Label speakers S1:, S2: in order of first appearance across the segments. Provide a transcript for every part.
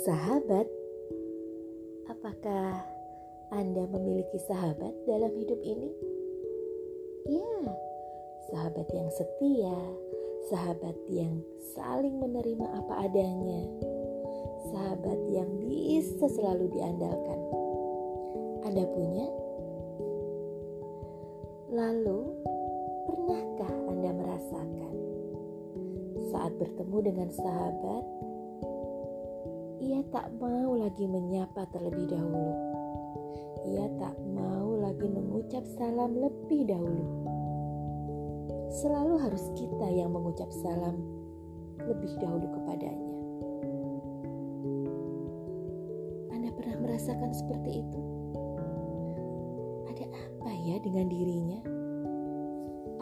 S1: Sahabat, apakah Anda memiliki sahabat dalam hidup ini? Ya, sahabat yang setia, sahabat yang saling menerima apa adanya, sahabat yang bisa selalu diandalkan. Anda punya? Lalu, pernahkah Anda merasakan saat bertemu dengan sahabat, ia tak mau lagi menyapa terlebih dahulu. Ia tak mau lagi mengucap salam lebih dahulu. Selalu harus kita yang mengucap salam lebih dahulu kepadanya. Anda pernah merasakan seperti itu? Ada apa ya dengan dirinya?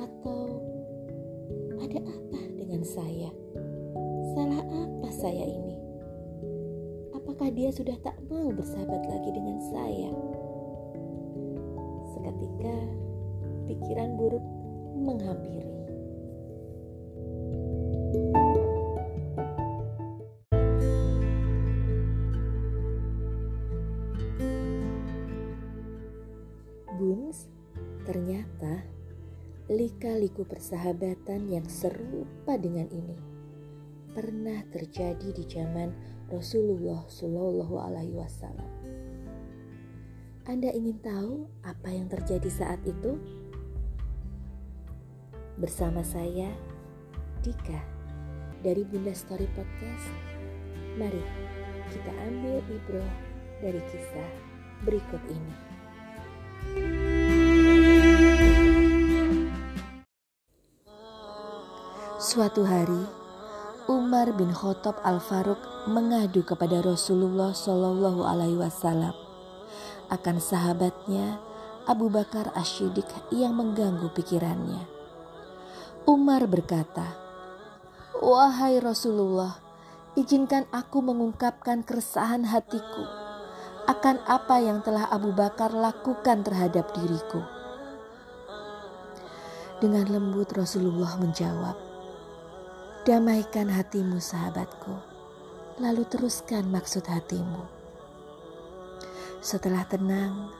S1: Atau ada apa dengan saya? Salah apa saya ini? Apakah dia sudah tak mau bersahabat lagi dengan saya? Seketika pikiran buruk menghampiri. Buns, ternyata lika-liku persahabatan yang serupa dengan ini pernah terjadi di zaman Rasulullah Shallallahu Alaihi Wasallam. Anda ingin tahu apa yang terjadi saat itu? Bersama saya, Dika, dari Bunda Story Podcast. Mari kita ambil ibroh dari kisah berikut ini. Suatu hari, Umar bin Khattab Al-Faruq mengadu kepada Rasulullah Shallallahu Alaihi Wasallam akan sahabatnya Abu Bakar Ashidik yang mengganggu pikirannya. Umar berkata, "Wahai Rasulullah, izinkan aku mengungkapkan keresahan hatiku akan apa yang telah Abu Bakar lakukan terhadap diriku." Dengan lembut Rasulullah menjawab, Damaikan hatimu sahabatku, lalu teruskan maksud hatimu. Setelah tenang,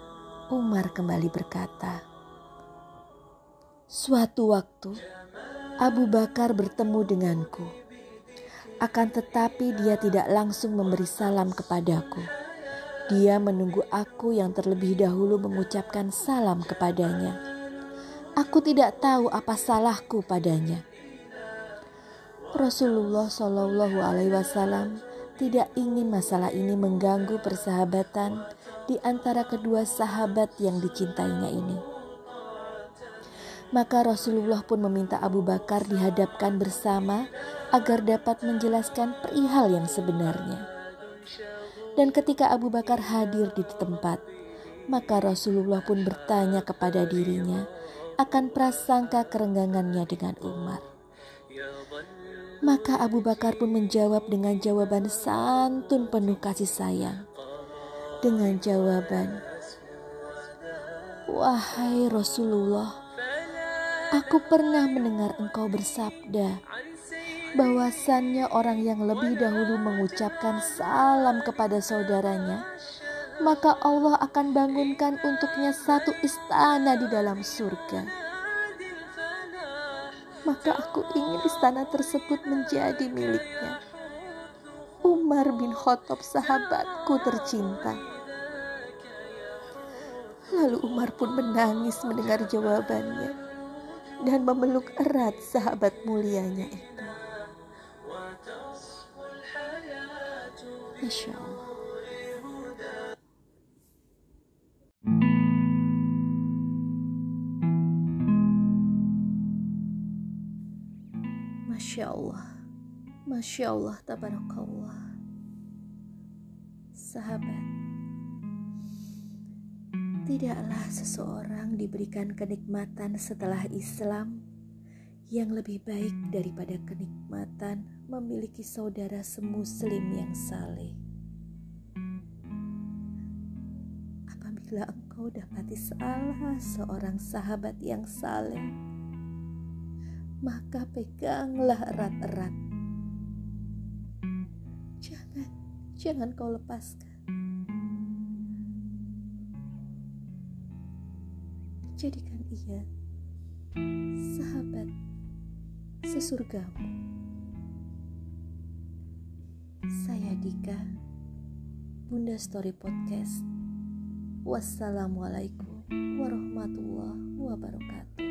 S1: Umar kembali berkata, Suatu waktu, Abu Bakar bertemu denganku. Akan tetapi dia tidak langsung memberi salam kepadaku. Dia menunggu aku yang terlebih dahulu mengucapkan salam kepadanya. Aku tidak tahu apa salahku padanya Rasulullah Shallallahu Alaihi Wasallam tidak ingin masalah ini mengganggu persahabatan di antara kedua sahabat yang dicintainya ini. Maka Rasulullah pun meminta Abu Bakar dihadapkan bersama agar dapat menjelaskan perihal yang sebenarnya. Dan ketika Abu Bakar hadir di tempat, maka Rasulullah pun bertanya kepada dirinya akan prasangka kerenggangannya dengan Umar. Maka Abu Bakar pun menjawab dengan jawaban santun penuh kasih sayang. Dengan jawaban, Wahai Rasulullah, aku pernah mendengar engkau bersabda, bahwasannya orang yang lebih dahulu mengucapkan salam kepada saudaranya, maka Allah akan bangunkan untuknya satu istana di dalam surga maka aku ingin istana tersebut menjadi miliknya. Umar bin Khattab sahabatku tercinta. Lalu Umar pun menangis mendengar jawabannya dan memeluk erat sahabat mulianya itu. Masya Allah. Masya Allah, Masya Allah, Tabarakallah. Sahabat, tidaklah seseorang diberikan kenikmatan setelah Islam yang lebih baik daripada kenikmatan memiliki saudara semuslim yang saleh. Apabila engkau dapati salah seorang sahabat yang saleh, maka peganglah erat-erat. Jangan, jangan kau lepaskan. Jadikan ia sahabat sesurgamu. Saya Dika, Bunda Story Podcast. Wassalamualaikum warahmatullahi wabarakatuh.